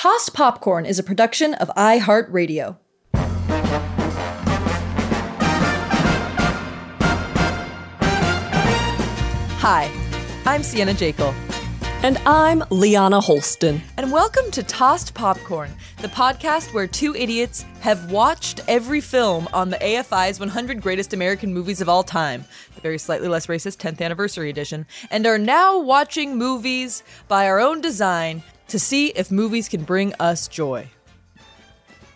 Tossed Popcorn is a production of iHeartRadio. Hi, I'm Sienna Jekyll. And I'm Liana Holston. And welcome to Tossed Popcorn, the podcast where two idiots have watched every film on the AFI's 100 Greatest American Movies of All Time, the very slightly less racist 10th Anniversary Edition, and are now watching movies by our own design to see if movies can bring us joy.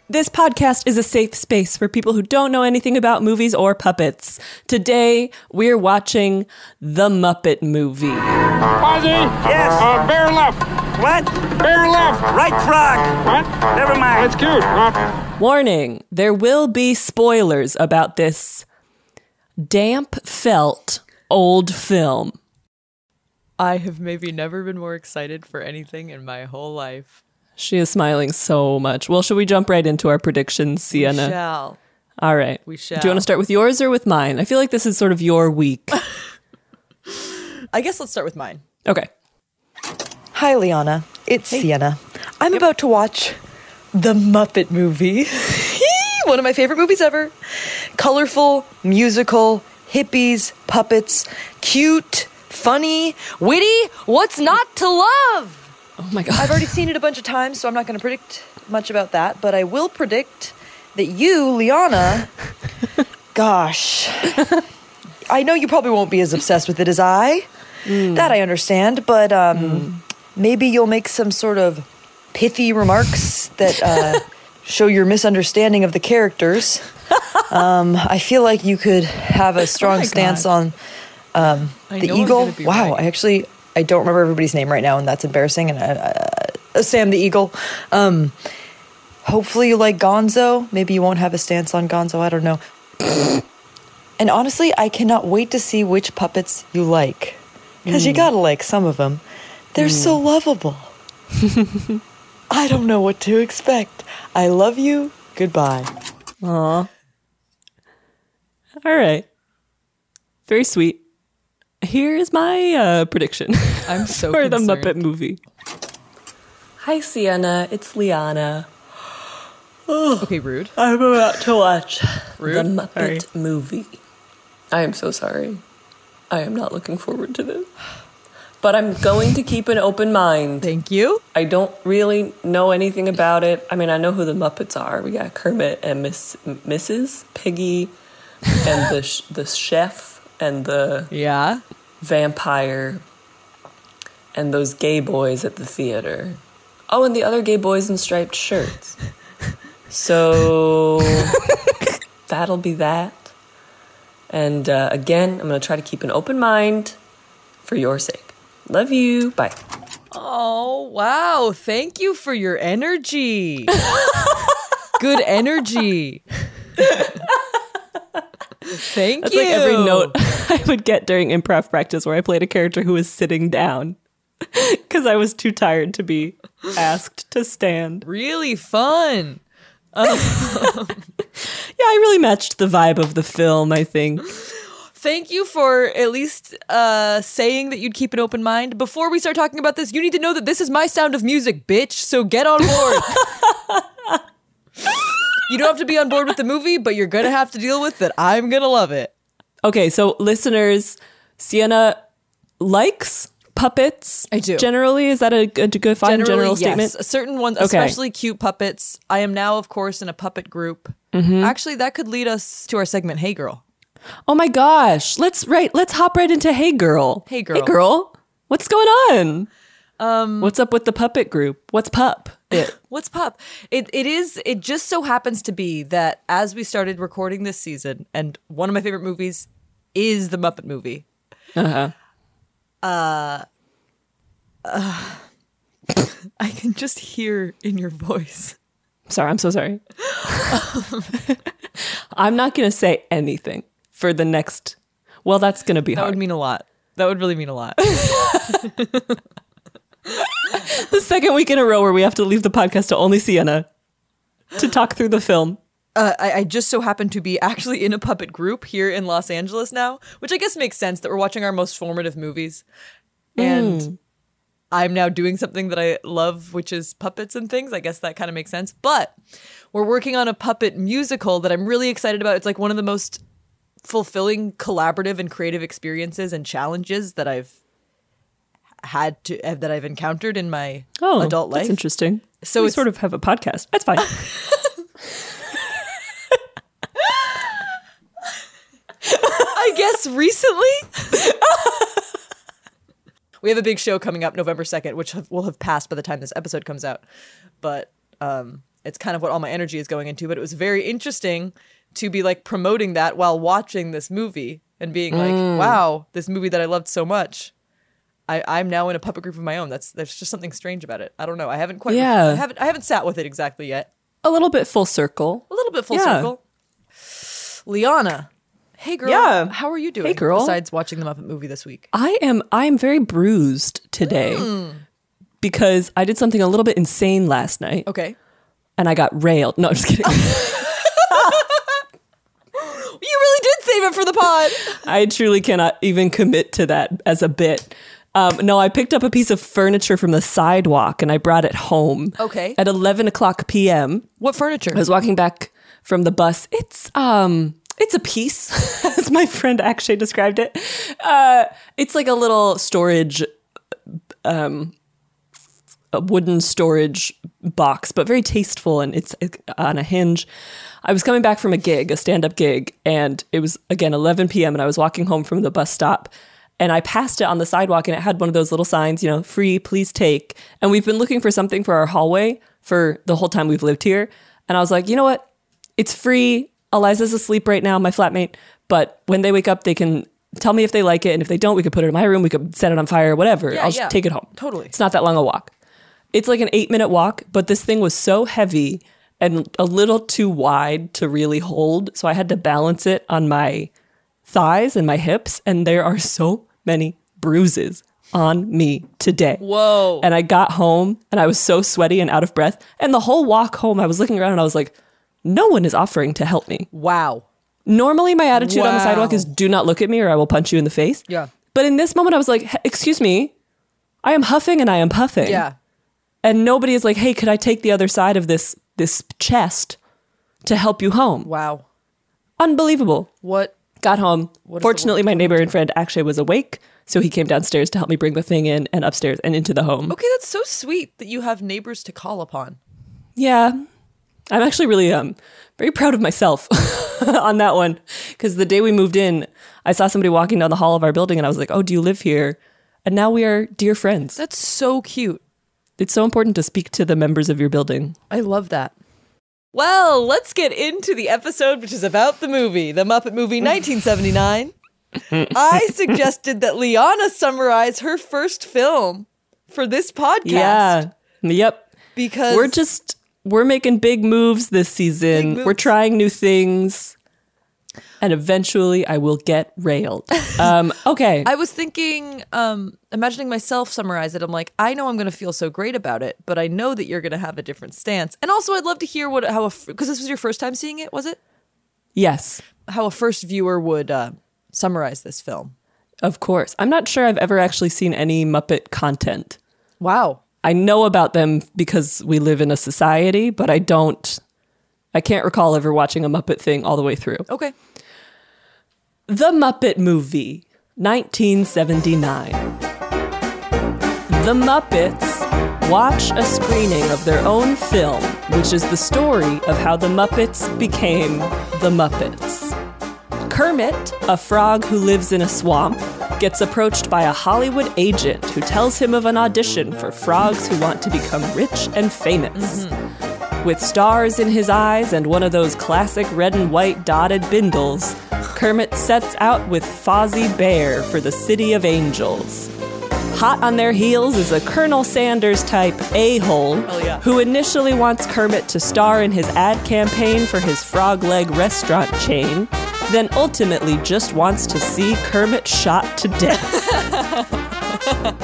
This podcast is a safe space for people who don't know anything about movies or puppets. Today, we're watching The Muppet Movie. Fuzzy? Yes. Uh, bear left. What? Bear left. Right frog. What? Never mind. That's cute. Uh, Warning there will be spoilers about this damp felt old film. I have maybe never been more excited for anything in my whole life. She is smiling so much. Well, should we jump right into our predictions, Sienna? We shall. All right. We shall. Do you want to start with yours or with mine? I feel like this is sort of your week. I guess let's start with mine. Okay. Hi, Liana. It's Sienna. I'm about to watch The Muppet Movie. One of my favorite movies ever. Colorful, musical, hippies, puppets, cute, funny, witty. What's not to love? Oh my god. I've already seen it a bunch of times, so I'm not going to predict much about that, but I will predict that you, Liana, gosh, I know you probably won't be as obsessed with it as I. That I understand, but um, maybe you'll make some sort of pithy remarks that uh, show your misunderstanding of the characters. Um, I feel like you could have a strong my stance God. on um, the eagle. Wow, right. I actually I don't remember everybody's name right now, and that's embarrassing. And uh, uh, Sam the eagle. Um, hopefully, you like Gonzo. Maybe you won't have a stance on Gonzo. I don't know. and honestly, I cannot wait to see which puppets you like, because you gotta like some of them. They're so lovable. I don't know what to expect. I love you. Goodbye. Aw. All right. Very sweet. Here's my uh, prediction I'm so for the. Muppet movie. Hi, Sienna. It's Liana. Okay, rude. I'm about to watch Rude. the Muppet movie. I am so sorry. I am not looking forward to this. But I'm going to keep an open mind. Thank you. I don't really know anything about it. I mean, I know who the Muppets are. We got Kermit and Miss Mrs. Piggy, and the sh- the chef and the Yeah. vampire, and those gay boys at the theater. Oh, and the other gay boys in striped shirts. So that'll be that. And uh, again, I'm going to try to keep an open mind for your sake. Love you. Bye. Oh, wow. Thank you for your energy. Good energy. Thank That's you. like every note I would get during improv practice where I played a character who was sitting down because I was too tired to be asked to stand. Really fun. Yeah, I really matched the vibe of the film, I think. Thank you for at least uh, saying that you'd keep an open mind. Before we start talking about this, you need to know that this is my sound of music, bitch. So get on board. You don't have to be on board with the movie, but you're gonna have to deal with that. I'm gonna love it. Okay, so listeners, Sienna likes puppets. I do. Generally, is that a good, good fine Generally, general yes. statement? Certain ones, Okay. especially cute puppets. I am now, of course, in a puppet group. Mm-hmm. Actually, that could lead us to our segment, Hey Girl. Oh my gosh, let's right. Let's hop right into Hey Girl. Hey Girl. Hey Girl. What's going on? Um, What's up with the puppet group? What's pup? It. What's pup? It it is. It just so happens to be that as we started recording this season, and one of my favorite movies is the Muppet movie. Uh-huh. Uh uh I can just hear in your voice. Sorry, I'm so sorry. I'm not going to say anything for the next. Well, that's going to be That hard. would mean a lot. That would really mean a lot. the second week in a row where we have to leave the podcast to only Sienna to talk through the film. uh, I, I just so happen to be actually in a puppet group here in Los Angeles now, which I guess makes sense that we're watching our most formative movies. And I'm now doing something that I love, which is puppets and things. I guess that kind of makes sense. But we're working on a puppet musical that I'm really excited about. It's like one of the most fulfilling collaborative and creative experiences and challenges that I've had to uh, that I've encountered in my Oh, adult life. That's interesting. So we sort of have a podcast. That's fine. I guess recently. we have a big show coming up November 2nd, which will have passed by the time this episode comes out. But um, it's kind of what all my energy is going into. But it was very interesting to be like promoting that while watching this movie and being like, wow, this movie that I loved so much. I, I'm now in a puppet group of my own. That's there's just something strange about it. I don't know. I haven't quite Yeah. I haven't I haven't sat with it exactly yet. a little bit full circle. A little bit full Yeah. circle. Liana. Hey girl. Yeah. How are you doing? Hey, girl. Besides watching the Muppet movie this week. I am I am very bruised today hmm. because I did something a little bit insane last night Okay. and I got railed. No, I'm just kidding. You really did save it for the pod. I truly cannot even commit to that as a bit. Um, no, I picked up a piece of furniture from the sidewalk and I brought it home. Okay. At 11 o'clock p.m. What furniture? I was walking back from the bus. It's um, it's a piece, as my friend actually described it. Uh, it's like a little storage, um, a wooden storage box, but very tasteful, and it's on a hinge. I was coming back from a gig, a stand-up gig, and it was again 11 p.m. and I was walking home from the bus stop. And I passed it on the sidewalk, and it had one of those little signs, you know, free, please take. And we've been looking for something for our hallway for the whole time we've lived here. And I was like, you know what? It's free. Eliza's asleep right now, my flatmate. But when they wake up, they can tell me if they like it. And if they don't, we could put it in my room. We could set it on fire, whatever. Yeah, I'll just yeah. take it home. Totally. It's not that long a walk. It's like an eight minute walk, but this thing was so heavy and a little too wide to really hold. So I had to balance it on my thighs and my hips. And there are so many bruises on me today. Whoa. And I got home and I was so sweaty and out of breath. And the whole walk home, I was looking around and I was like, no one is offering to help me. wow. Normally, my attitude on the sidewalk is do not look at me or I will punch you in the face. Yeah. But in this moment, I was like, excuse me, I am huffing and I am puffing. Yeah. And nobody is like, hey, could I take the other side of this this chest to help you home? Wow. Unbelievable. What? Got home. Fortunately, my neighbor and friend actually was awake. So he came downstairs to help me bring the thing in and upstairs and into the home. Okay, that's so sweet that you have neighbors to call upon. Yeah. I'm actually really um very proud of myself on that one because the day we moved in, I saw somebody walking down the hall of our building and I was like, "Oh, do you live here?" And now we are dear friends. That's so cute. It's so important to speak to the members of your building. I love that. Well, let's get into the episode, which is about the movie, the Muppet movie 1979. I suggested that Liana summarize her first film for this podcast. Yeah. Yep. Because We're just we're making big moves this season. Big We're trying new things. And eventually I will get railed. Um, okay. I was thinking, um, imagining myself summarize it. I'm like, I know I'm going to feel so great about it, but I know that you're going to have a different stance. And also, I'd love to hear what how a because this was your first time seeing it, was it? yes, How a first viewer would uh, summarize this film. of course. I'm not sure I've ever actually seen any Muppet content. Wow. I know about them because we live in a society, but I don't. I can't recall ever watching a Muppet thing all the way through. Okay. The Muppet Movie, 1979. The Muppets watch a screening of their own film, which is the story of how the Muppets became the Muppets. Kermit, a frog who lives in a swamp, gets approached by a Hollywood agent who tells him of an audition for frogs who want to become rich and famous. Mm-hmm. With stars in his eyes and one of those classic red and white dotted bindles, Kermit sets out with Fozzie Bear for the City of Angels. Hot on their heels is a Colonel Sanders type a hole yeah. who initially wants Kermit to star in his ad campaign for his Frog Leg restaurant chain, then ultimately just wants to see Kermit shot to death.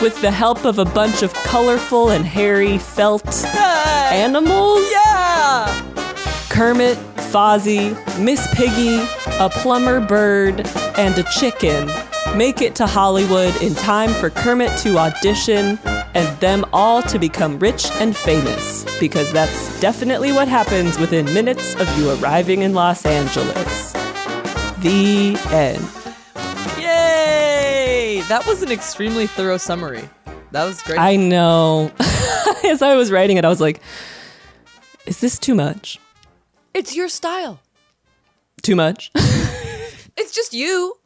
With the help of a bunch of colorful and hairy felt animals? Yeah. Kermit, Fozzie, Miss Piggy, a plumber bird, and a chicken make it to Hollywood in time for Kermit to audition and them all to become rich and famous, because that's definitely what happens within minutes of you arriving in Los Angeles. The end. Yay! That was an extremely thorough summary. That was great. I know. As I was writing it, I was like, is this too much? it's your style. Too much? It's just you.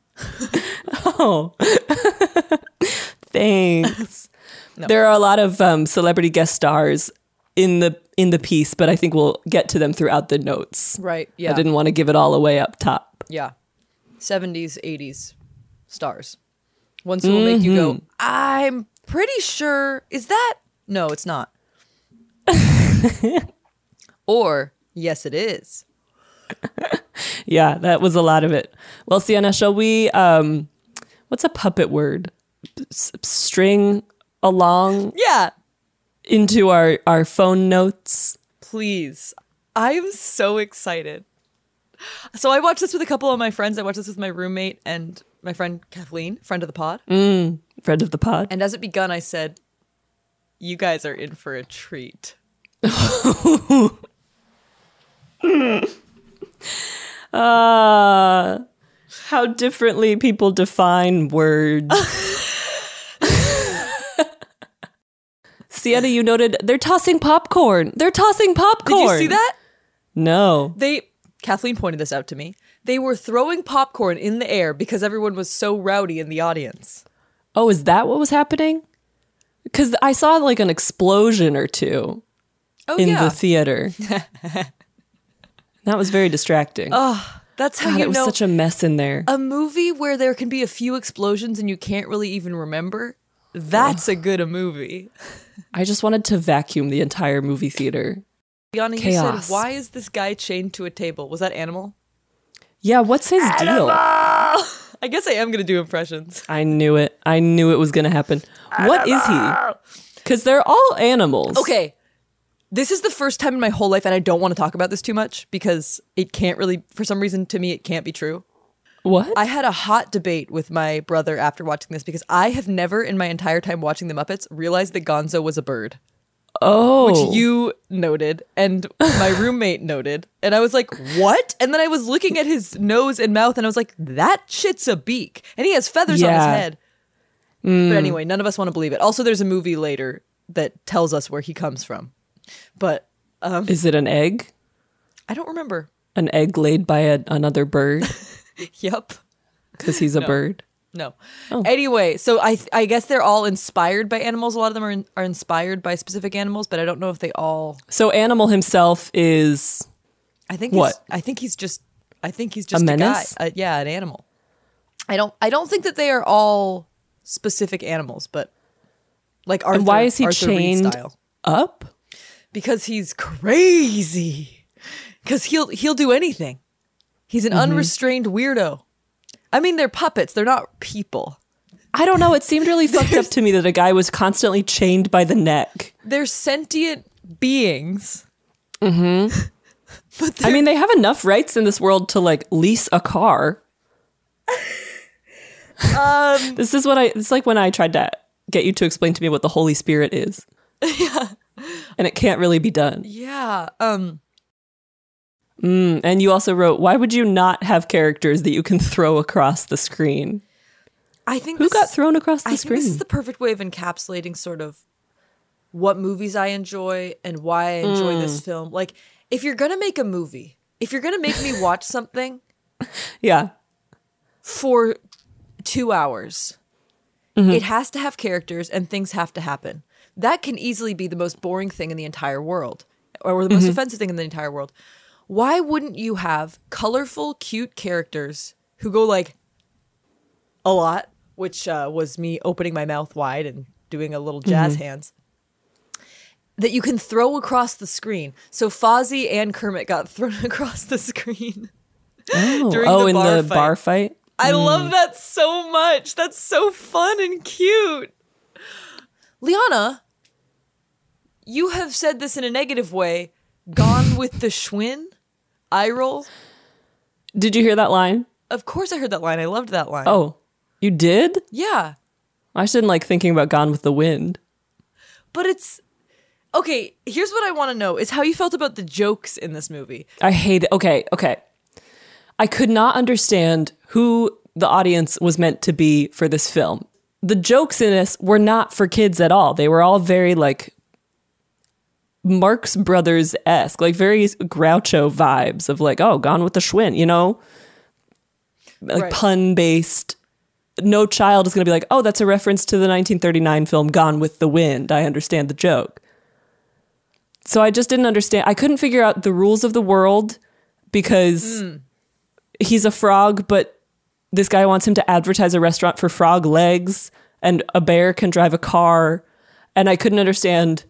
Oh, thanks. There are a lot of um, celebrity guest stars in the in the piece, but I think we'll get to them throughout the notes. Right. Yeah. I didn't want to give it all away up top. Yeah. 70s, 80s stars. Ones who will make you go, I'm pretty sure. Is that? No, it's not. or, yes, it is. Yeah, that was a lot of it. Well, Sienna, shall we? Um, what's a puppet word? S- string along Yeah. into our our phone notes. Please. I am so excited. So I watched this with a couple of my friends. I watched this with my roommate and my friend Kathleen, friend of the pod. Friend of the pod. And as it begun, I said, You guys are in for a treat. Ah, how differently people define words. Sienna, you noted they're tossing popcorn. They're tossing popcorn. Did you see that? No. They Kathleen pointed this out to me. They were throwing popcorn in the air because everyone was so rowdy in the audience. Oh, is that what was happening? Because I saw like an explosion or two Oh in yeah. the theater. that was very distracting. Oh, that's how God, you it was know such a mess in there. a movie where there can be a few explosions and you can't really even remember. That's a good a movie. I just wanted to vacuum the entire movie theater. Liana, you Chaos. said, why is this guy chained to a table? Was that animal? Yeah, what's his deal? I guess I am going to do impressions. I knew it. I knew it was going to happen. What is he? Because they're all animals. Okay. This is the first time in my whole life, and I don't want to talk about this too much because it can't really, for some reason, to me, it can't be true. What? I had a hot debate with my brother after watching this because I have never, in my entire time watching The Muppets, realized that Gonzo was a bird. Oh. which you noted and my roommate noted. And I was like, what? And then I was looking at his nose and mouth and I was like, that shit's a beak. And he has feathers on his Yeah. head. But anyway, none of us want to believe it. Also, there's a movie later that tells us where he comes from. But um, Is it an egg? I don't remember. An egg laid by a, another bird? Yep. Because he's a bird. No. Anyway, so I I guess they're all inspired by animals. A lot of them are in, are inspired by specific animals, but I don't know if they all. So Animal himself is. I think What? He's, I think he's just. I think he's just a, menace? guy. Uh, yeah, an animal. I don't. I don't think that they are all specific animals, but like Arthur. and why is he Arthur chained style. up? Because he's crazy. Because he'll he'll do anything. He's an Mhm. unrestrained weirdo. I mean, they're puppets. They're not people. I don't know. It seemed really fucked up to me that a guy was constantly chained by the neck. They're sentient beings. Mm-hmm. But I mean, they have enough rights in this world to like lease a car. Um, This is what I. It's like when I tried to get you to explain to me what the Holy Spirit is, yeah. and it can't really be done. Yeah. Um. Mm, and you also wrote, "Why would you not have characters that you can throw across the screen?" I think Who this- got thrown across the I think this is the perfect way of encapsulating sort of what movies I enjoy and why I enjoy this Mm. film. Like, if you're gonna make a movie, if you're gonna make me watch something Yeah. for two hours, Mhm. it has to have characters and things have to happen. That can easily be the most boring thing in the entire world, or the most Mhm. offensive thing in the entire world. Why wouldn't you have colorful, cute characters who go like a lot, which uh, was me opening my mouth wide and doing a little jazz Mhm. hands, that you can throw across the screen? So Fozzie and Kermit got thrown across the screen. Oh, during oh the in the fight. bar fight. I Mm. love that so much. That's so fun and cute. Liana, you have said this in a negative way. Gone with the Schwinn? Eye roll? Did you hear that line? Of course I heard that line. I loved that line. Oh, you did? Yeah. I shouldn't like thinking about Gone with the Wind. But it's Okay, here's what I want to know is how you felt about the jokes in this movie. I hate it. Okay, okay. I could not understand who the audience was meant to be for this film. The jokes in this were not for kids at all. They were all very like Marx Brothers esque, like very Groucho vibes of like, oh, gone with the Schwinn, you know? Like Right. pun based. No child is going to be like, oh, that's a reference to the 1939 film Gone with the Wind. I understand the joke. So I just didn't understand. I couldn't figure out the rules of the world because hmm. he's a frog, but this guy wants him to advertise a restaurant for frog legs, and a bear can drive a car. And I couldn't understand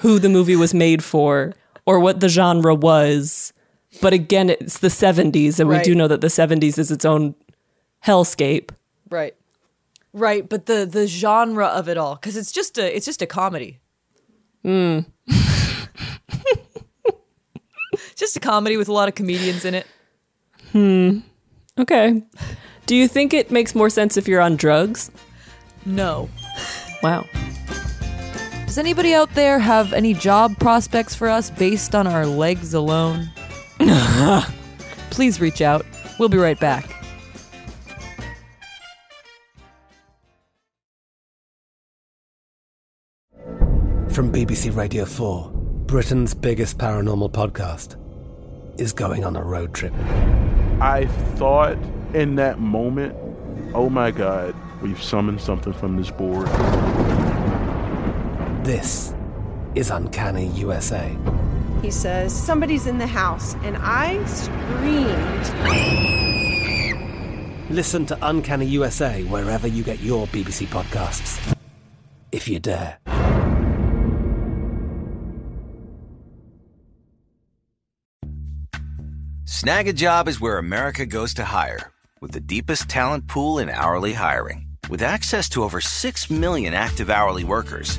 who the movie was made for or what the genre was. But again, it's the 70s, and we do know that the 70s is its own hellscape. Right. Right, but the the genre of it all cuz it's just a it's just a comedy. Mm. Just a comedy with a lot of comedians in it. Hmm. Okay. Do you think it makes more sense if you're on drugs? No. Wow. Does anybody out there have any job prospects for us based on our legs alone? Please reach out. We'll be right back. From BBC Radio 4, Britain's biggest paranormal podcast is going on a road trip. I thought in that moment, oh my God, we've summoned something from this board. This is Uncanny USA. He says, Somebody's in the house, and I screamed. Listen to Uncanny USA wherever you get your BBC podcasts, if you dare. Snagajob is where America goes to hire, with the deepest talent pool in hourly hiring. With access to over 6 million active hourly workers,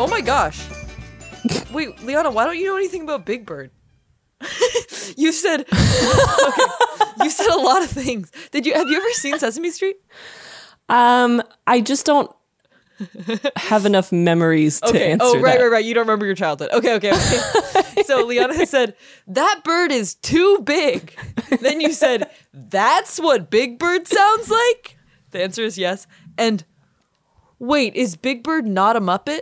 Oh my gosh. Wait, Liana, why don't you know anything about Big Bird? you said okay, you said a lot of things. Did you have you ever seen Sesame Street? Um, I just don't have enough memories to Okay. answer Oh, right, that. right, right. You don't remember your childhood. Okay, okay, okay. so Liana has said, that bird is too big. Then you said, that's what Big Bird sounds like? The answer is yes. And wait, is Big Bird not a Muppet?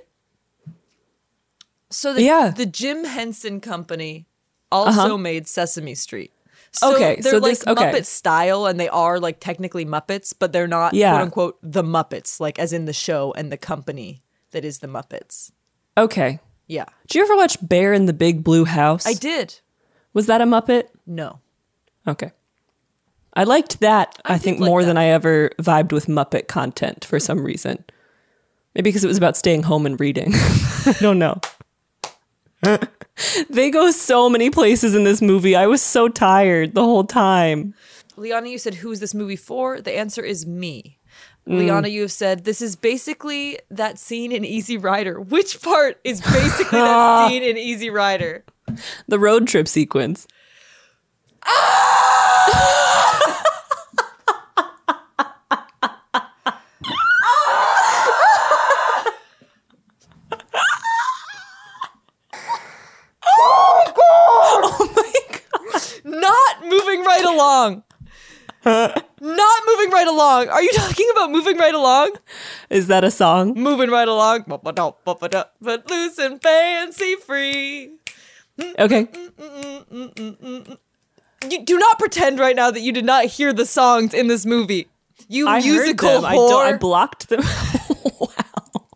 So the, Yeah. the Jim Henson Company also Uh-huh. made Sesame Street. So Okay, they're so like this- okay. Muppet style and they are like technically Muppets, but they're not Yeah. quote unquote the Muppets, like as in the show and the company that is the Muppets. Okay. Yeah. Did you ever watch Bear in the Big Blue House? I did. Was that a Muppet? No. Okay. I liked that, I, think, more than I ever vibed with Muppet content for some reason. Maybe because it was about staying home and reading. I don't know. they go so many places in this movie. I was so tired the whole time. Liana, you said, who's this movie for? The answer is me. Mm. Liana, you have said, this is basically that scene in Easy Rider. Which part is basically that scene in Easy Rider? The road trip sequence. Not moving right along. Not moving right along. Are you talking about moving right along? Is that a song? Moving right along. But loose and fancy free. Okay. You do not pretend right now that you did not hear the songs in this movie. You I heard musical them. I, don't, I blocked them. Wow.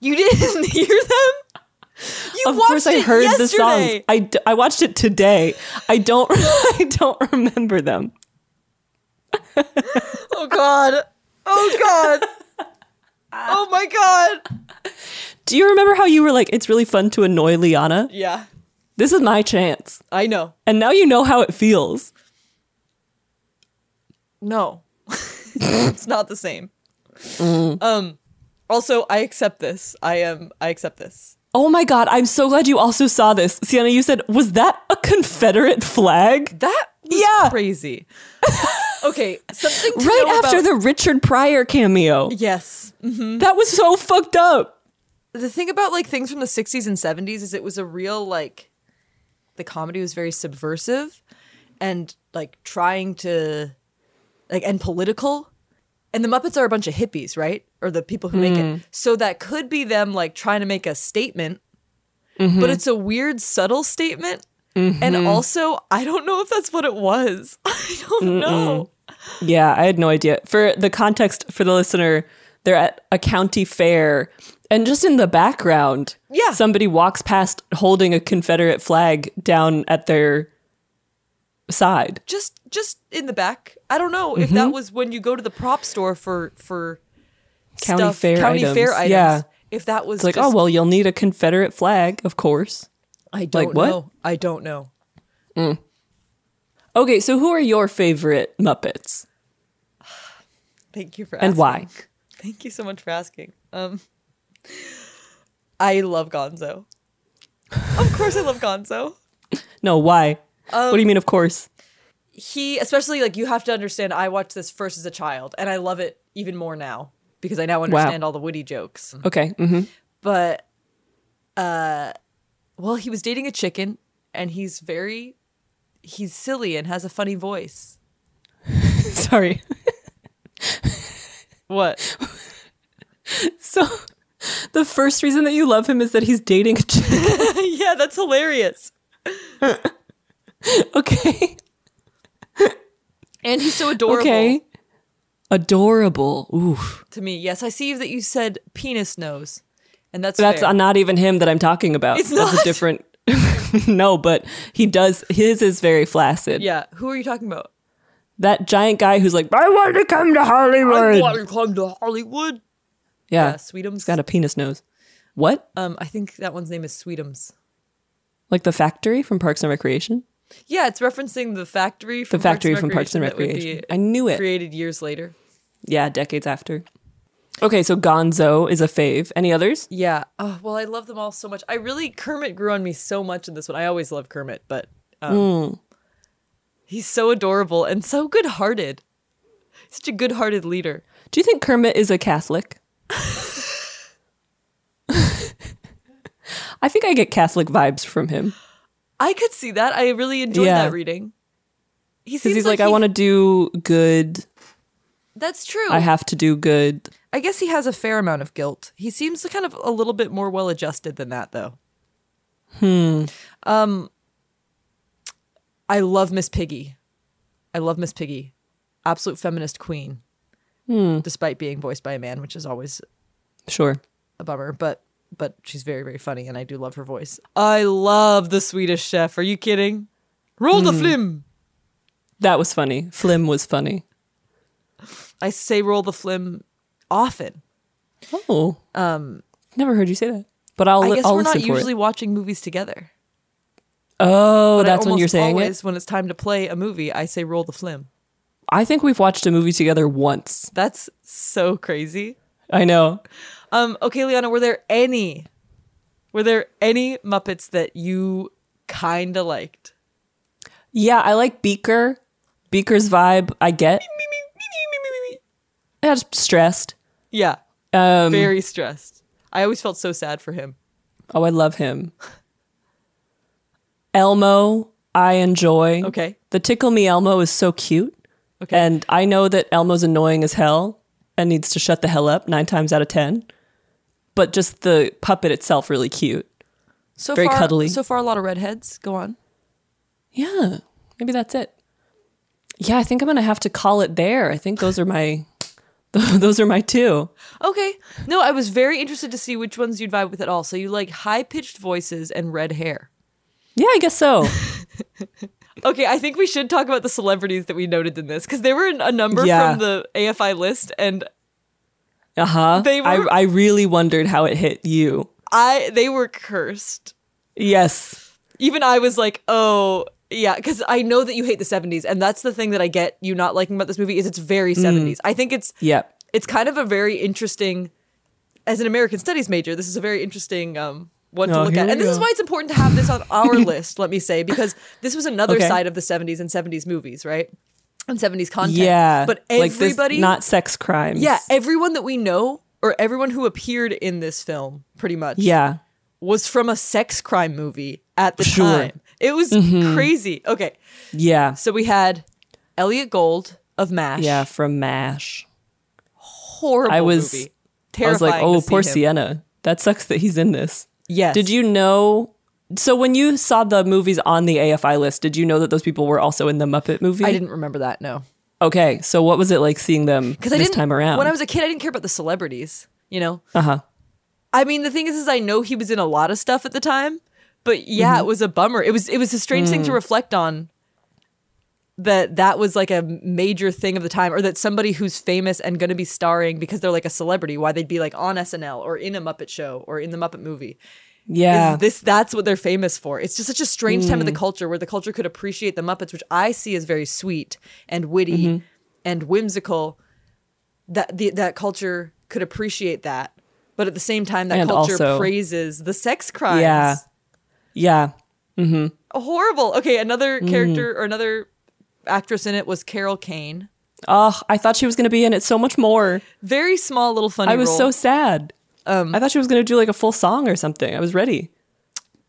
you didn't hear them? You of course, I heard the yesterday. songs. I, d- I watched it today. I don't I don't remember them. Oh god. Oh god. oh my god. Do you remember how you were like, it's really fun to annoy Liana? Yeah. This is my chance. I know. And now you know how it feels. No. it's not the same. Mm. Um also I accept this. I am I accept this. Oh my god, I'm so glad you also saw this. Sienna, you said, was that a Confederate flag? That was yeah. crazy. okay, something Right after about- the Richard Pryor cameo. Yes. hmm That was so fucked up. the thing about like things from the 60s and 70s is it was a real like the comedy was very subversive and like trying to like and political and the muppets are a bunch of hippies right or the people who make Hmm. it so that could be them like trying to make a statement Mhm. but it's a weird subtle statement and Mhm. also i don't know if that's what it was i don't know Yeah, I had no idea. For the context for the listener, they're at a county fair, and just in the background, Yeah. somebody walks past holding a Confederate flag down at their side. just just in the back i don't know if that Mhm. was when you go to the prop store for for County stuff, fair county items. fair items Yeah. if that was It's like, just, oh well, you'll need a Confederate flag, of course. i don't like what? know i don't know Mm. Okay, so who are your favorite Muppets thank you for asking. and why? thank you so much for asking um i love gonzo of course i love gonzo No, why? Um, what do you mean? Of course. he especially like you have to understand i watched this first as a child and i love it even more now because i now understand all the witty jokes Okay. Mm-hmm. but uh well he was dating a chicken and he's very he's silly and has a funny voice Sorry. what So, the first reason that you love him is that he's dating a chick. yeah that's hilarious okay. And he's so adorable. Okay. Adorable. Oof. To me, yes, I see that you said penis nose, and that's That's fair. not even him that I'm talking about. It's That's not? a different. no, but he does. His is very flaccid. Yeah, who are you talking about? That giant guy who's like, I want to come to Hollywood. I want to come to Hollywood. yeah, Yeah, Sweetums. Got a penis nose. What? Um, I think that one's name is Sweetums. Like the factory from Parks and Recreation? Yeah, it's referencing the factory. From The factory Parks and from Parks and that would be Recreation. I knew it. Created years later. Yeah, decades after. Okay, so Gonzo is a fave. Any others? Yeah. Oh, well, I love them all so much. I really Kermit grew on me so much in this one. I always love Kermit, but um, Mm. he's so adorable and so good-hearted. Such a good-hearted leader. Do you think Kermit is a Catholic? I think I get Catholic vibes from him. I could see that. I really enjoyed Yeah. that reading. He seems he's like, he- I want to do good. That's true. I have to do good. I guess he has a fair amount of guilt. He seems kind of a little bit more well adjusted than that, though. Hmm. Um, I love Miss Piggy. I love Miss Piggy, absolute feminist queen, Hmm. despite being voiced by a man, which is always Sure. a bummer. But but she's very very funny, and I do love her voice. I love the Swedish Chef. Are you kidding? Roll the Hmm. flim. That was funny. Flim was funny. I say roll the flim often. Oh. Um, Never heard you say that. But I'll. I guess I'll we're not usually it. watching movies together. Oh, But that's when you're saying always, it? When it's time to play a movie, I say roll the flim. I think we've watched a movie together once. That's so crazy. I know. Um, okay, Liana, were there any were there any Muppets that you kinda liked? Yeah, I like Beaker. Beaker's vibe, I get. Yeah, just stressed. Yeah. Um, Very stressed. I always felt so sad for him. Oh, I love him. Elmo, I enjoy. Okay. The Tickle Me Elmo is so cute. Okay. And I know that Elmo's annoying as hell and needs to shut the hell up nine times out of ten. But just the puppet itself really cute. So Very far, cuddly. So far a lot of redheads. Go on. Yeah, maybe that's it. Yeah, I think I'm gonna have to call it there. I think those are my those are my two. Okay. No, I was very interested to see which ones you'd vibe with at all. So you like high pitched voices and red hair. Yeah, I guess so. Okay, I think we should talk about the celebrities that we noted in this because there were a number Yeah. from the AFI list, and Uh huh. They were- I I really wondered how it hit you. I they were cursed. Yes. Even I was like, oh yeah, because I know that you hate the '70s, and that's the thing that I get you not liking about this movie is it's very Mm. '70s. I think it's Yep. it's kind of a very interesting as an American Studies major. This is a very interesting um, one to Oh, look at, and this is why it's important to have this on our list. Let me say because this was another Okay. side of the '70s and '70s movies, right? And '70s content. Yeah. but like everybody, not sex crimes. yeah, everyone that we know or everyone who appeared in this film, pretty much, Yeah. was from a sex crime movie at the Sure. time. It was Mhm. crazy. Okay, Yeah. so we had Elliott Gould of MASH. Yeah, from MASH. horrible I was movie. I was like, oh, poor him. Sienna. That sucks that he's in this. Yes. Did you know? So when you saw the movies on the AFI list, did you know that those people were also in the Muppet movie? I didn't remember that. No, Okay, so what was it like seeing them because this I didn't. time around? When I was a kid, I didn't care about the celebrities. You know, uh huh. I mean, the thing is, is I know he was in a lot of stuff at the time, but yeah, Mm-hmm. it was a bummer. It was it was a strange thing to Mm. reflect on. That that was like a major thing of the time, or that somebody who's famous and going to be starring because they're like a celebrity, why they'd be like on SNL or in a Muppet show or in the Muppet movie. Yeah. is this that's what they're famous for. It's just such a strange time of the Mm. culture where the culture could appreciate the Muppets, which I see as very sweet and witty Mhm. and whimsical. That the, that culture could appreciate that, but at the same time, that And culture also- praises the sex crimes. Yeah. Yeah. Mm-hmm. horrible. Okay, another Mm. character or another actress in it was Carol Kane. Oh, I thought she was going to be in it so much more. Very small little funny. I was role. so sad. Um, I thought she was going to do like a full song or something. I was ready.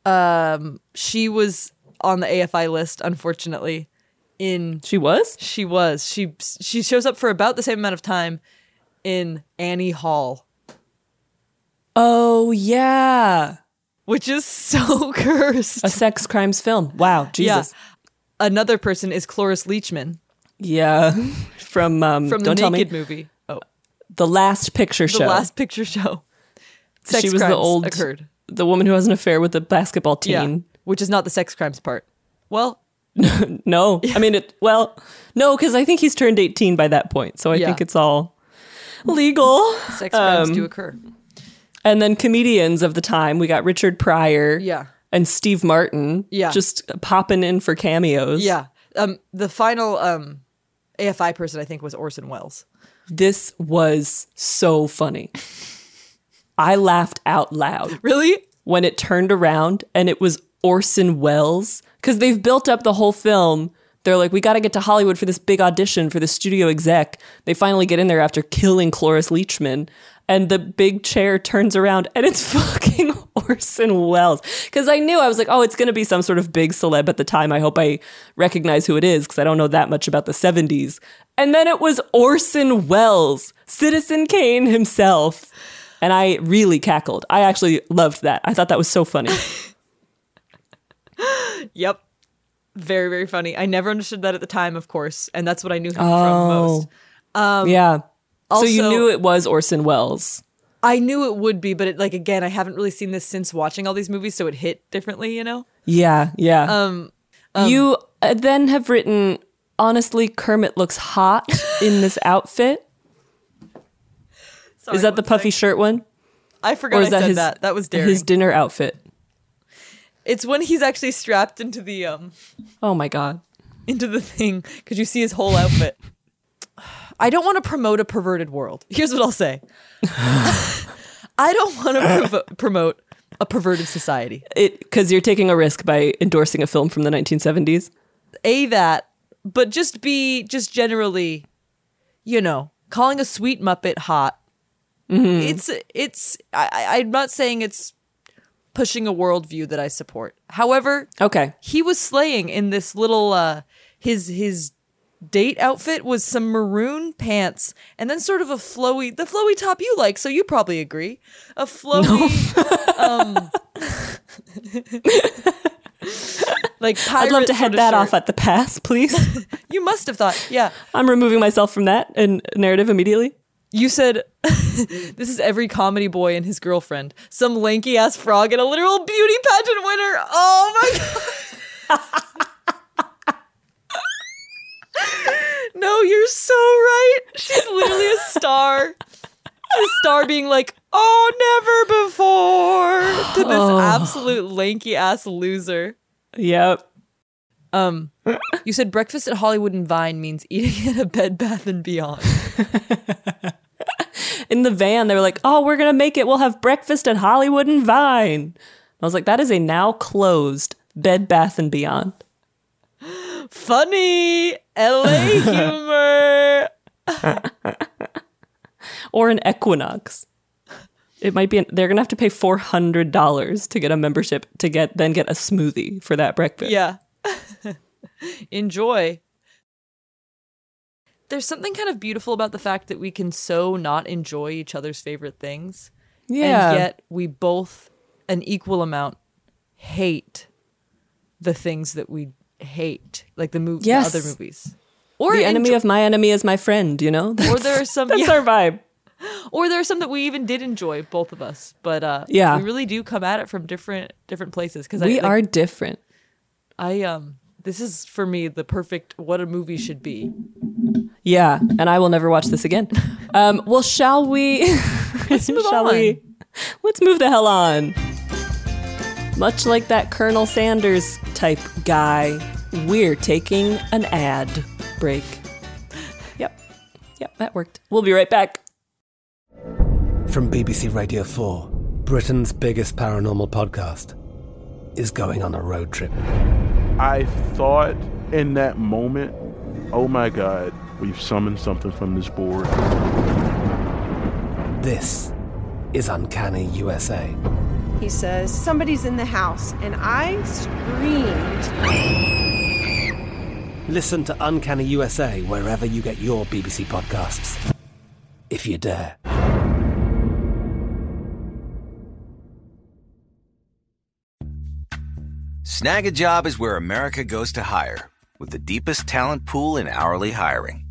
um she was on the AFI list unfortunately in She was? she was she she shows up for about the same amount of time in Annie Hall Oh, yeah. which is so cursed A sex crimes film. Wow, Jesus. Yeah. another person is Cloris Leachman Yeah, from um, from the don't tell Naked me movie. Oh, the last picture Show. the last picture show. Sex she was crimes the old occurred. the woman who has an affair with the basketball Yeah, team. which is not the sex crimes part. Well, No, I mean it. Well, no, because I think he's turned eighteen by that point, so I Yeah. think it's all legal. sex crimes Um, do occur. And then comedians of the time, we got Richard Pryor, Yeah. and Steve Martin, Yeah. just popping in for cameos. Yeah. Um, the final um, AFI person I think was Orson Welles. this was so funny. I laughed out loud. Really? when it turned around and it was Orson Welles because they've built up the whole film. They're like, we got to get to Hollywood for this big audition for the studio exec. They finally get in there after killing Cloris Leachman, and the big chair turns around and it's fucking Orson Welles. Because I knew I was like, oh, it's gonna be some sort of big celeb at the time. I hope I recognize who it is because I don't know that much about the '70s. And then it was Orson Welles, Citizen Kane himself. And I really cackled. I actually loved that. I thought that was so funny. Yep. Very, very funny. I never understood that at the time, of course, and that's what I knew him from Oh. most. Um, yeah. so you knew it was Orson Welles. I knew it would be, but it, like again, I haven't really seen this since watching all these movies, so it hit differently, you know. Yeah, yeah. Um, you uh, then have written, honestly, Kermit looks hot in this outfit. Sorry, is that the puffy shirt one? I forgot Or I that said his, that. That was daring. his dinner outfit? It's when he's actually strapped into the um Oh my God. into the thing because you see his whole outfit. I don't want to promote a perverted world. Here's what I'll say. I don't want to provo- promote a perverted society. It Because you're taking a risk by endorsing a film from the 1970s. A that, but just be just generally, you know, calling a sweet muppet hot. Mm-hmm. It's it's. I, I'm not saying it's pushing a worldview that I support. However, Okay. he was slaying in this little uh his his date outfit was some maroon pants and then sort of a flowy the flowy top you like so you probably agree a flowy um like I'd love to head that shirt. off at the pass, please. you must have thought yeah I'm removing myself from that and narrative immediately. You said this is every comedy boy and his girlfriend some lanky ass frog and a literal beauty pageant winner oh my god No, you're so right. She's literally a star. A star being like, oh, never before to this Oh. absolute lanky ass loser. Yep. Um, you said breakfast at Hollywood and Vine means eating at a Bed Bath and Beyond. in the van, they were like, "Oh, we're gonna make it. We'll have breakfast at Hollywood and Vine." I was like, "That is a now closed Bed Bath and Beyond." Funny LA humor. or an Equinox. It might be. An, they're gonna have to pay four hundred dollars to get a membership to get then get a smoothie for that breakfast. Yeah. Enjoy. There's something kind of beautiful about the fact that we can so not enjoy each other's favorite things. Yeah. And yet we both an equal amount hate the things that we hate, like the movie Yes. the other movies. Or the enemy enjoy- of my enemy is my friend. You know. or there are some That's yeah. our vibe. or there are some that we even did enjoy, both of us. But uh Yeah. we really do come at it from different different places because We I, like, are different. I um this is for me the perfect what a movie should be. Yeah, and I will never watch this again. Um, well, shall we? Let's move shall on. we? Let's move the hell on. Much like that Colonel Sanders type guy, we're taking an ad break. Yep, yep, that worked. We'll be right back. From BBC Radio 4, Britain's biggest paranormal podcast is going on a road trip. I thought in that moment, oh my God, we've summoned something from this board. This is Uncanny USA. He says, Somebody's in the house. And I screamed. Listen to Uncanny USA wherever you get your BBC podcasts, if you dare. Snagajob is where America goes to hire, with the deepest talent pool in hourly hiring.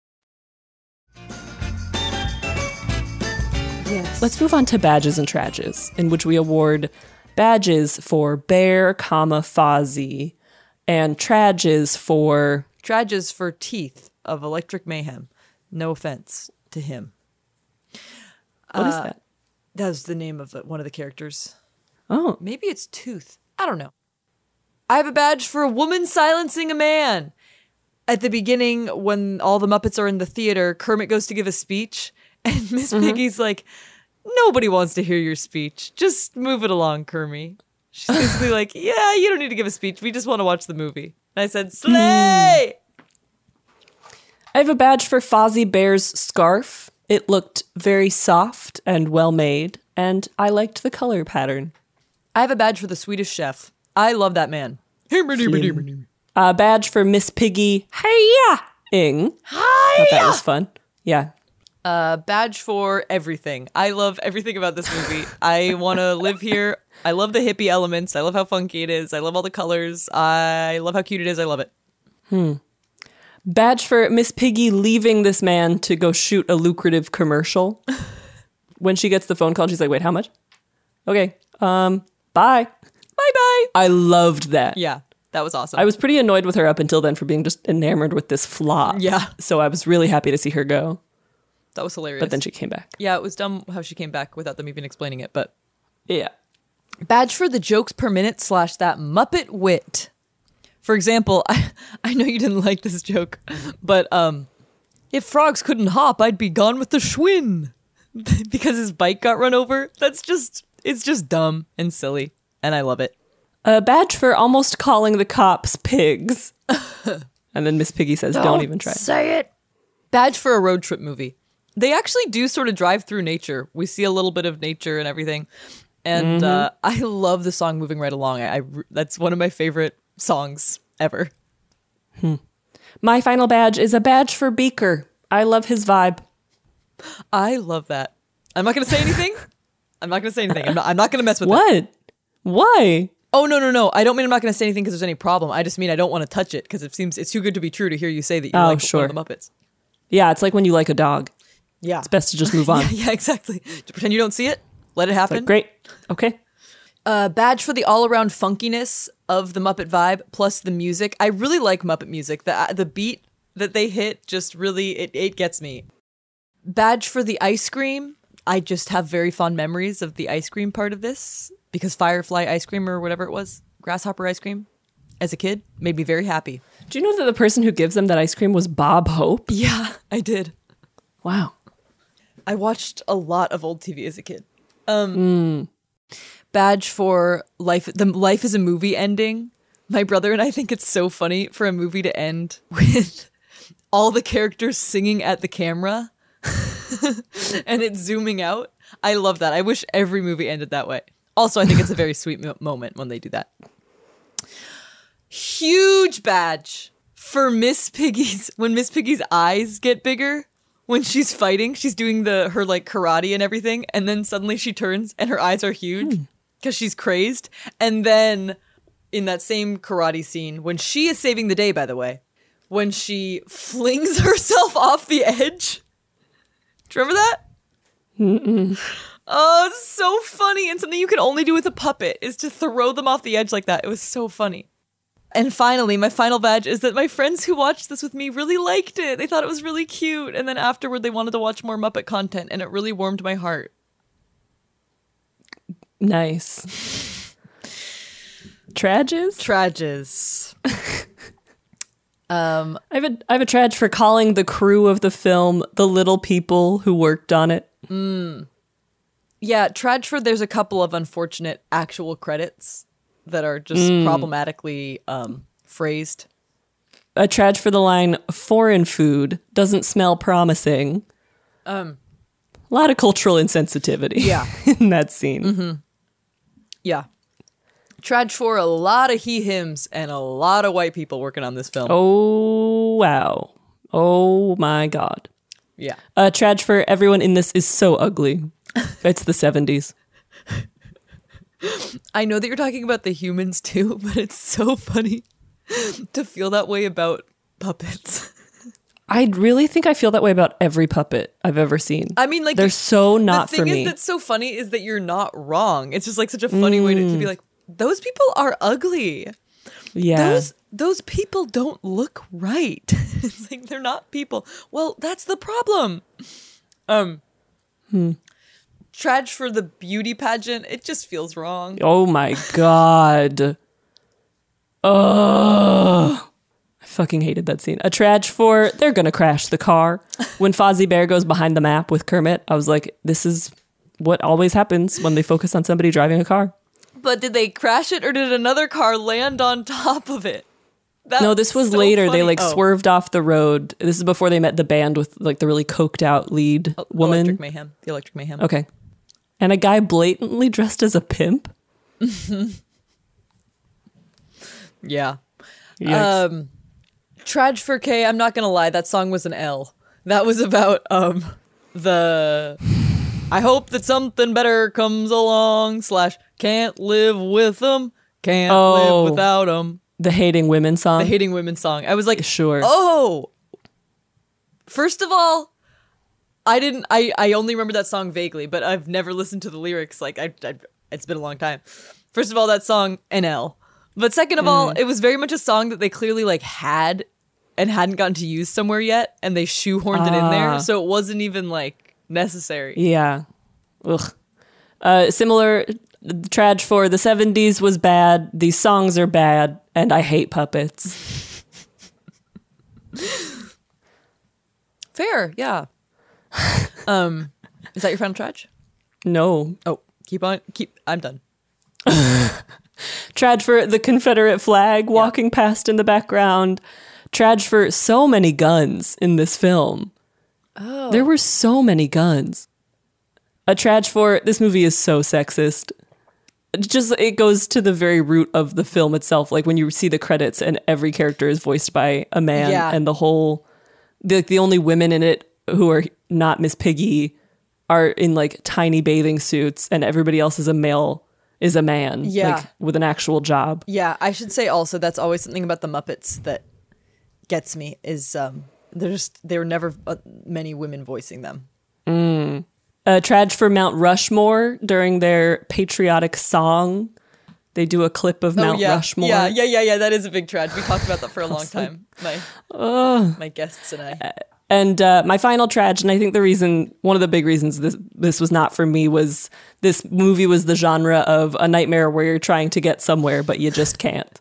Yes. Let's move on to badges and trages, in which we award badges for Bear, comma Fozzie, and trages for Trages for teeth of electric mayhem. No offense to him. What is Uh, that? That's the name of the, one of the characters. Oh, Maybe it's Tooth. I don't know. I have a badge for a woman silencing a man. At the beginning, when all the Muppets are in the theater, Kermit goes to give a speech, and Miss Mm-hmm. Piggy's like, Nobody wants to hear your speech. Just move it along, Kermit. She's basically like, Yeah, you don't need to give a speech. We just want to watch the movie. And I said, Slay! I have a badge for Fozzie Bear's scarf. It looked very soft and well made, and I liked the color pattern. I have a badge for the Swedish chef. I love that man. A badge for Miss Piggy. Hiya! Ing. Thought that was fun. Yeah. Uh, badge for everything. I love everything about this movie. I want to live here. I love the hippie elements. I love how funky it is. I love all the colors. I love how cute it is. I love it. Hmm. Badge for Miss Piggy leaving this man to go shoot a lucrative commercial. when she gets the phone call, she's like, wait, how much? Okay. Um, bye. Bye bye. I loved that. Yeah, that was awesome. I was pretty annoyed with her up until then for being just enamored with this flop. Yeah. So I was really happy to see her go. That was hilarious. But then she came back. yeah, it was dumb how she came back without them even explaining it. But Yeah. badge for the jokes per minute slash that Muppet wit. For example, I, I know you didn't like this joke, but um, if frogs couldn't hop, I'd be gone with the Schwinn because his bike got run over. That's just it's just dumb and silly, and I love it. A badge for almost calling the cops pigs. and then Miss Piggy says, don't, even try. Say it. Badge for a road trip movie. They actually do sort of drive through nature. We see a little bit of nature and everything. And uh, I love the song "Moving Right Along." I, I that's one of my favorite songs ever. My final badge is a badge for Beaker. I love his vibe. I love that. I'm not going to say anything. I'm not going to say anything. I'm not, I'm not going to mess with it. What? Why? Oh no no no! I don't mean I'm not going to say anything because there's any problem. I just mean I don't want to touch it because it seems it's too good to be true to hear you say that you Oh, like sure. one of the Muppets. Yeah, it's like when you like a dog. Yeah, It's best to just move on. yeah, exactly. To pretend you don't see it, let it happen. Like, great. Okay. uh, badge for the all-around funkiness of the Muppet vibe, plus the music. I really like Muppet music. The uh, the beat that they hit just really it it gets me. Badge for the ice cream. I just have very fond memories of the ice cream part of this because Firefly ice cream or whatever it was, grasshopper ice cream, as a kid made me very happy. Do you know that the person who gives them that ice cream was Bob Hope? Yeah, I did. Wow. I watched a lot of old TV as a kid. Um, Badge for life. The life is a movie ending. My brother and I think it's so funny for a movie to end with all the characters singing at the camera and it's zooming out. I love that. I wish every movie ended that way. Also, I think it's a very sweet mo- moment when they do that. Huge badge for Miss Piggy's when Miss Piggy's eyes get bigger when she's fighting, she's doing the her like karate and everything, and then suddenly she turns and her eyes are huge hmm. because she's crazed. And then in that same karate scene, when she is saving the day, by the way, when she flings herself off the edge. Do you remember that? Mm-mm. Oh, it's so funny. And something you can only do with a puppet is to throw them off the edge like that. It was so funny. And finally, my final badge is that my friends who watched this with me really liked it. They thought it was really cute. And then afterward, they wanted to watch more Muppet content, and it really warmed my heart. Nice. Trages? Trages. um, I have a I have a trage for calling the crew of the film the little people who worked on it. Mm. Yeah, Tradford, there's a couple of unfortunate actual credits that are just Mm. problematically um, phrased. A trage for the line foreign food doesn't smell promising. Um, A lot of cultural insensitivity. Yeah. in that scene. hmm Yeah. trage for a lot of he hymns and a lot of white people working on this film. Oh wow. Oh my god. Yeah. Uh trage for everyone in this is so ugly. It's the 70s. I know that you're talking about the humans too, but it's so funny to feel that way about puppets. I really think I feel that way about every puppet I've ever seen. I mean, like they're so not the thing for is me. that's so funny is that you're not wrong. It's just like such a funny way to, to be Mm. like, those people are ugly. yeah. Those those people don't look right. it's like they're not people. Well, that's the problem. Um Hmm. Trage for the beauty pageant, it just feels wrong. Oh my god. Ugh. I fucking hated that scene. A trage for they're gonna crash the car. When Fozzie Bear goes behind the map with Kermit, I was like, this is what always happens when they focus on somebody driving a car. But did they crash it or did another car land on top of it? That no, this was so later. They like Oh, swerved off the road. This is before they met the band with like the really coked out lead oh, woman. Electric Mayhem. The Electric Mayhem. Okay. And a guy blatantly dressed as a pimp. yeah. Yikes. Um Trage for K, I'm not gonna lie, that song was an L. That was about um the I hope that something better comes along slash can't live with them, can't Oh. live without them. The hating women song. The hating women song. I was like, sure. Oh, first of all, I didn't. I I only remember that song vaguely, but I've never listened to the lyrics. Like I, I it's been a long time. First of all, that song NL. But second of all, Mm. it was very much a song that they clearly like had and hadn't gotten to use somewhere yet, and they shoehorned it in Ah. there, so it wasn't even like necessary. Yeah. Ugh. Uh, similar trage for the 70s was bad. These songs are bad, and I hate puppets. Fair, yeah. Um, is that your final trage? No. Oh, keep on. Keep. I'm done. Trage for the Confederate flag walking past in the background. Trage for so many guns in this film. Oh, There were so many guns. A trage for this movie is so sexist. It Just it goes to the very root of the film itself. Like when you see the credits and every character is voiced by a man, Yeah. and the whole the the only women in it who are not Miss Piggy are in like tiny bathing suits, and everybody else is a male is a man, Yeah. like with an actual job. Yeah, I should say also that's always something about the Muppets that gets me is um there's there were never uh, many women voicing them. Mm. A trage for Mount Rushmore during their patriotic song. They do a clip of Mount oh, yeah. Rushmore. Yeah, yeah, yeah, yeah. That is a big tragedy. We talked about that for a long time. My Ugh. my guests and I. And uh, my final trage, and I think the reason, one of the big reasons this this was not for me was this movie was the genre of a nightmare where you're trying to get somewhere but you just can't.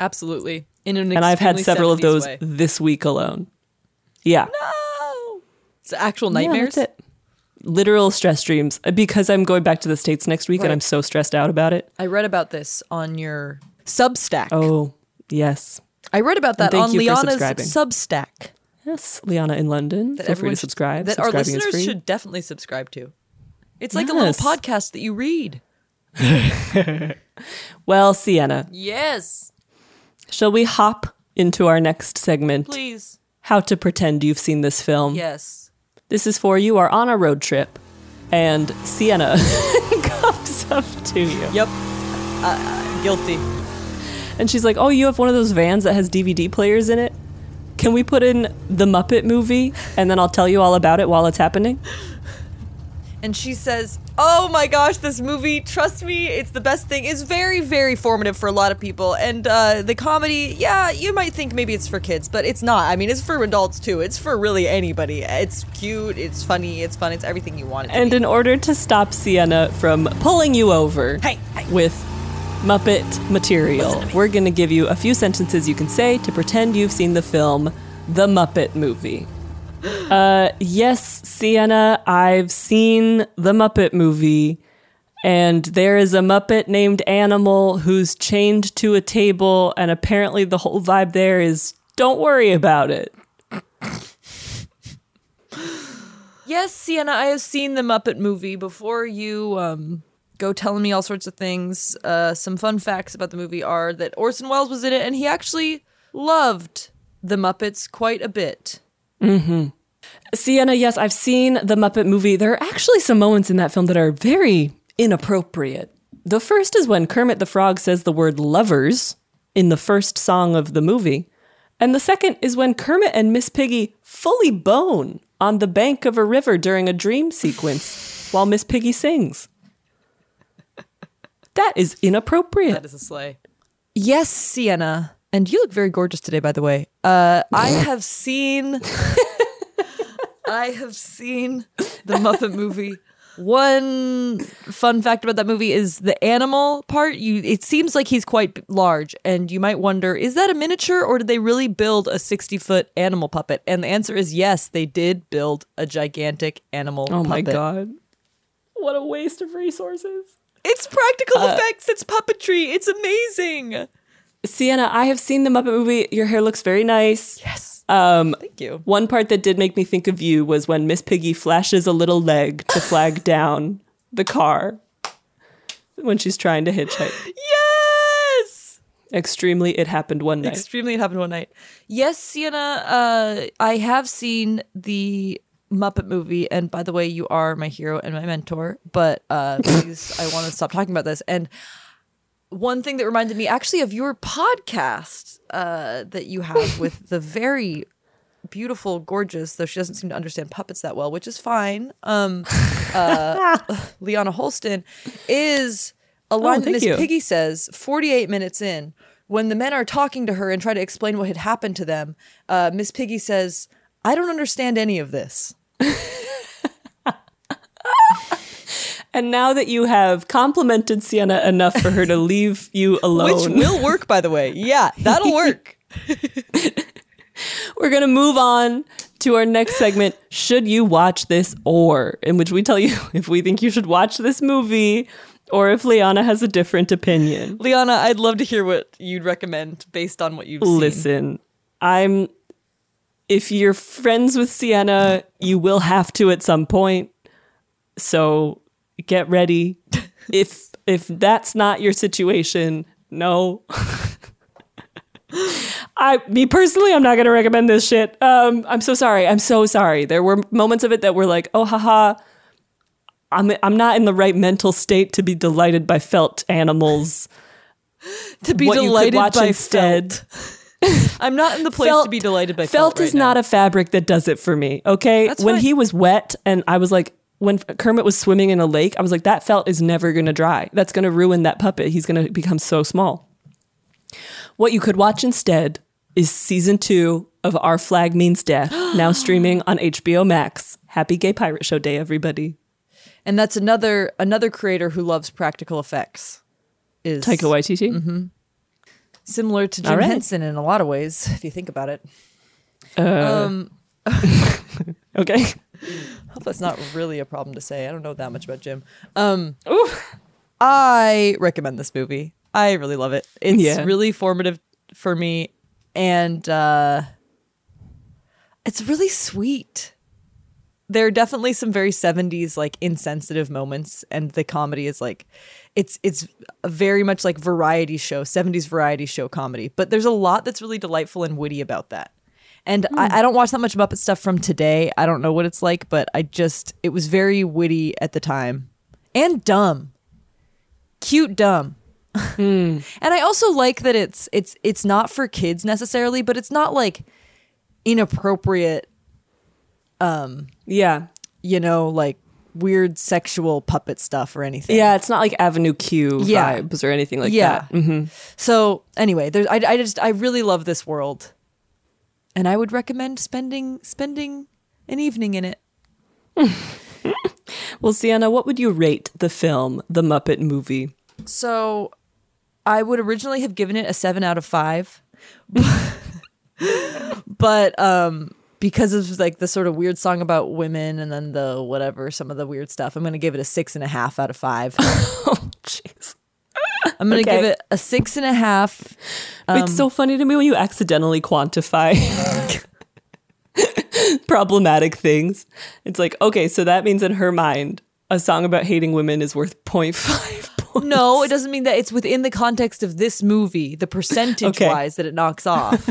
Absolutely. In an and I've had several of those way. this week alone. Yeah, no, It's actual Yeah, nightmares. it. literal stress dreams uh, because I'm going back to the states next week Right. and I'm so stressed out about it. I read about this on your Substack. Oh, yes. I read about that on Liana's. Substack. Yes, Liana in London. That Feel free to subscribe. That our listeners should definitely subscribe to. It's like a little podcast that you read. Well, Sienna, Yes. shall we hop into our next segment? Please. how to pretend you've seen this film. Yes. This is for you are on a road trip and Sienna comes up to you. Yep. Uh, guilty. And she's like, Oh, you have one of those vans that has DVD players in it? Can we put in the Muppet movie and then I'll tell you all about it while it's happening? And she says, Oh my gosh, this movie, trust me, it's the best thing. It's very, very formative for a lot of people. And uh, the comedy, yeah, you might think maybe it's for kids, but it's not. I mean, it's for adults too. It's for really anybody. It's cute, it's funny, it's fun, it's everything you want And be. in order to stop Sienna from pulling you over Hey, with Muppet material, we're going to give you a few sentences you can say to pretend you've seen the film The Muppet Movie. Uh, yes, Sienna, I've seen the Muppet movie, and there is a Muppet named Animal who's chained to a table, and apparently the whole vibe there is don't worry about it. Yes, Sienna, I have seen the Muppet movie before you um, go telling me all sorts of things. Uh, some fun facts about the movie are that Orson Welles was in it and he actually loved the Muppets quite a bit. Mm-hmm. Sienna, yes, I've seen the Muppet movie. There are actually some moments in that film that are very inappropriate. The first is when Kermit the Frog says the word lovers in the first song of the movie. And the second is when Kermit and Miss Piggy fully bone on the bank of a river during a dream sequence while Miss Piggy sings. That is inappropriate. That is a sleigh. Yes, Sienna. And you look very gorgeous today, by the way. Uh, I have seen. I have seen the Muppet movie. One fun fact about that movie is the animal part. You, it seems like he's quite large, and you might wonder: is that a miniature, or did they really build a sixty-foot animal puppet? And the answer is yes, they did build a gigantic animal. Oh my. God. What a waste of resources. It's practical Uh, effects. It's puppetry. It's amazing. Sienna, I have seen the Muppet movie. Your hair looks very nice. Yes. Um, Thank you. One part that did make me think of you was when Miss Piggy flashes a little leg to flag down the car when she's trying to hitchhike. Yes. Extremely, it happened one night. Extremely, it happened one night. Yes, Sienna. Uh, I have seen the Muppet movie, and by the way, you are my hero and my mentor. But uh, please, I want to stop talking about this. And one thing that reminded me actually of your podcast uh, that you have with the very beautiful, gorgeous, though she doesn't seem to understand puppets that well, which is fine. Um, uh, Liana Holston is a line that Miss. Piggy says 48 minutes in. When the men are talking to her and try to explain what had happened to them, uh, Miss Piggy says, I don't understand any of this. And now that you have complimented Sienna enough for her to leave you alone, Which will work, by the way. Yeah, that'll work. we're going to move on to our next segment Should You Watch This Or? In which we tell you if we think you should watch this movie or if Liana has a different opinion. Liana, I'd love to hear what you'd recommend based on what you've seen. Listen, I'm. If you're friends with Sienna, you will have to at some point. So get ready. if if that's not your situation, no. I me personally, I'm not gonna recommend this shit. Um, I'm so sorry. I'm so sorry. There were moments of it that were like, oh haha. I'm I'm not in the right mental state to be delighted by felt animals. To be What you could delighted watch by instead. I'm not in the place to be delighted by felt. felt. is right not a fabric that does it for me. Okay, That's when fine. he was wet and I was like, when Kermit was swimming in a lake, I was like, that felt is never gonna dry. That's gonna ruin that puppet. He's gonna become so small. What you could watch instead is season two of Our Flag Means Death, now streaming on HBO Max. Happy Gay Pirate Show Day, everybody. and that's another another creator who loves practical effects. Is Taika Waititi. Mhm. Similar to Jim right. Henson in a lot of ways, if you think about it. Uh, um, okay. hope that's not really a problem to say. I don't know that much about Jim. Um, I recommend this movie. I really love it. It's Yeah. really formative for me, and uh, it's really sweet. There are definitely some very 70s like insensitive moments and the comedy is like it's it's very much like variety show 70s variety show comedy but there's a lot that's really delightful and witty about that And I, hmm. I don't watch that much Muppet stuff from today. I don't know what it's like, but I just it was very witty at the time and dumb, cute dumb. Hmm. and I also like that it's it's it's not for kids necessarily, but it's not like inappropriate. Um. Yeah. You know, like weird sexual puppet stuff or anything. Yeah, it's not like Avenue Q Yeah. vibes or anything like yeah. that. hmm So anyway, there's I, I just I really love this world, and I would recommend spending spending an evening in it. Well, Sienna, what would you rate the film, The Muppet Movie? So I would originally have given it a seven out of five, but um because of like the sort of weird song about women and then the whatever some of the weird stuff, I'm gonna give it a six and a half out of five. oh jeez. I'm gonna Okay. give it a six and a half. it's um, so funny to me when you accidentally quantify problematic things. It's like, okay, so that means in her mind, a song about hating women is worth 0.5 points. No, it doesn't mean that. It's within the context of this movie, the percentage Okay. wise that it knocks off.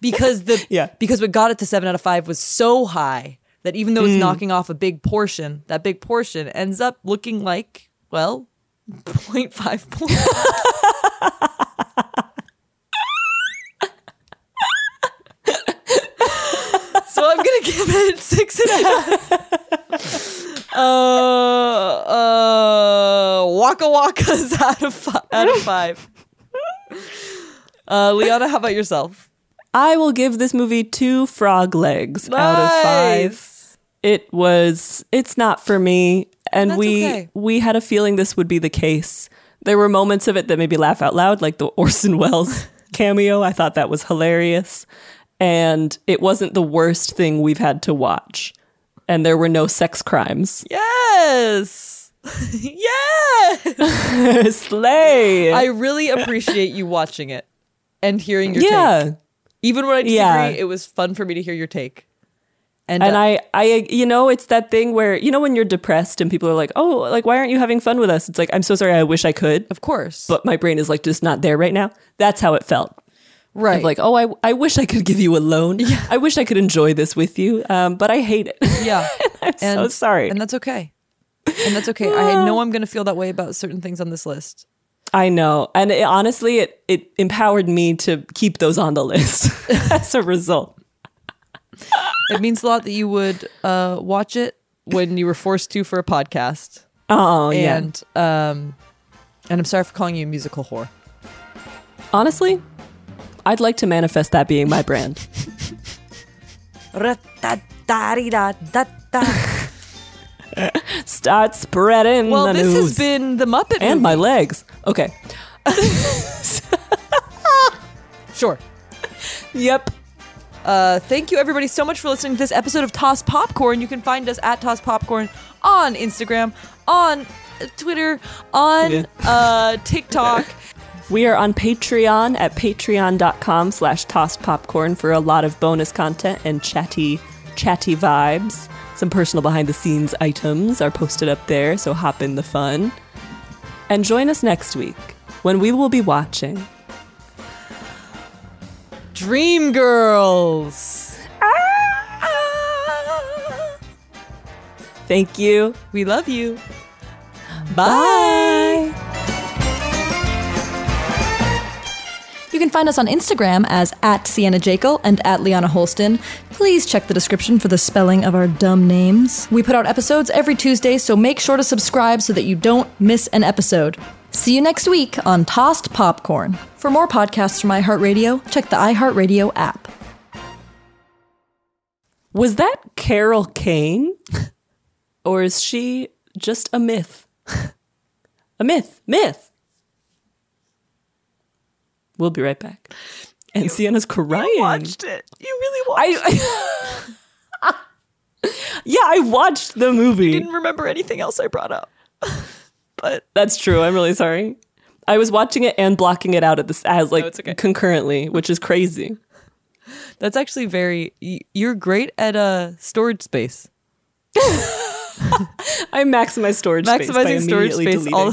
because the Yeah. because what got it to seven out of five was so high that even though it's Mm. knocking off a big portion, that big portion ends up looking like well, 0.5 points. so I'm gonna give it six and a half. Uh, uh, waka wakas out of five, out of five. Uh, Liana, how about yourself? I will give this movie two frog legs out of five. It was it's not for me and That's we okay. we had a feeling this would be the case. There were moments of it that made me laugh out loud like the Orson Welles cameo. I thought that was hilarious. And it wasn't the worst thing we've had to watch. And there were no sex crimes. Yes. yes. Slay. I really appreciate you watching it and hearing your take. Yeah. take. Even when I disagree, Yeah. it was fun for me to hear your take. And, and uh, I, I, you know, it's that thing where you know when you're depressed and people are like, "Oh, like why aren't you having fun with us?" It's like, "I'm so sorry. I wish I could." Of course, but my brain is like just not there right now. That's how it felt. Right. Like, oh, I, I wish I could give you a loan. I wish I could enjoy this with you, um, but I hate it. Yeah. I'm so sorry. And that's okay. And that's okay. I know I'm going to feel that way about certain things on this list. I know, and it, honestly, it it empowered me to keep those on the list as a result. It means a lot that you would uh, watch it when you were forced to for a podcast. Oh, yeah. and um, and I'm sorry for calling you a musical whore. Honestly, I'd like to manifest that being my brand. Start spreading Well, the this news. has been the Muppet and movie. my legs. Okay. Sure. Yep. Uh, thank you, everybody, so much for listening to this episode of Tossed Popcorn. You can find us at Tossed Popcorn on Instagram, on Twitter, on Yeah. uh, TikTok. We are on Patreon at patreon.com slash tossed popcorn for a lot of bonus content and chatty, chatty vibes. Some personal behind the scenes items are posted up there, so hop in the fun. And join us next week when we will be watching Dreamgirls. Ah! Thank you. We love you. Bye. You can find us on Instagram as at Sienna Jekyll and at Liana Holston. Please check the description for the spelling of our dumb names. We put out episodes every Tuesday, so make sure to subscribe so that you don't miss an episode. See you next week on Tossed Popcorn. For more podcasts from iHeartRadio, check the iHeartRadio app. Was that Carol Kane? or is she just a myth? a myth. Myth. We'll be right back. And Sienna's crying. You watched it. You really watched I, yeah, I watched the movie. I didn't remember anything else I brought up. but That's true. I'm really sorry. I was watching it and blocking it out at this as like it's okay. concurrently, which is crazy. that's actually very. You're great at uh, storage space. I maximize storage space. by Maximizing storage space. All.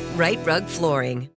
Rite Rug Flooring.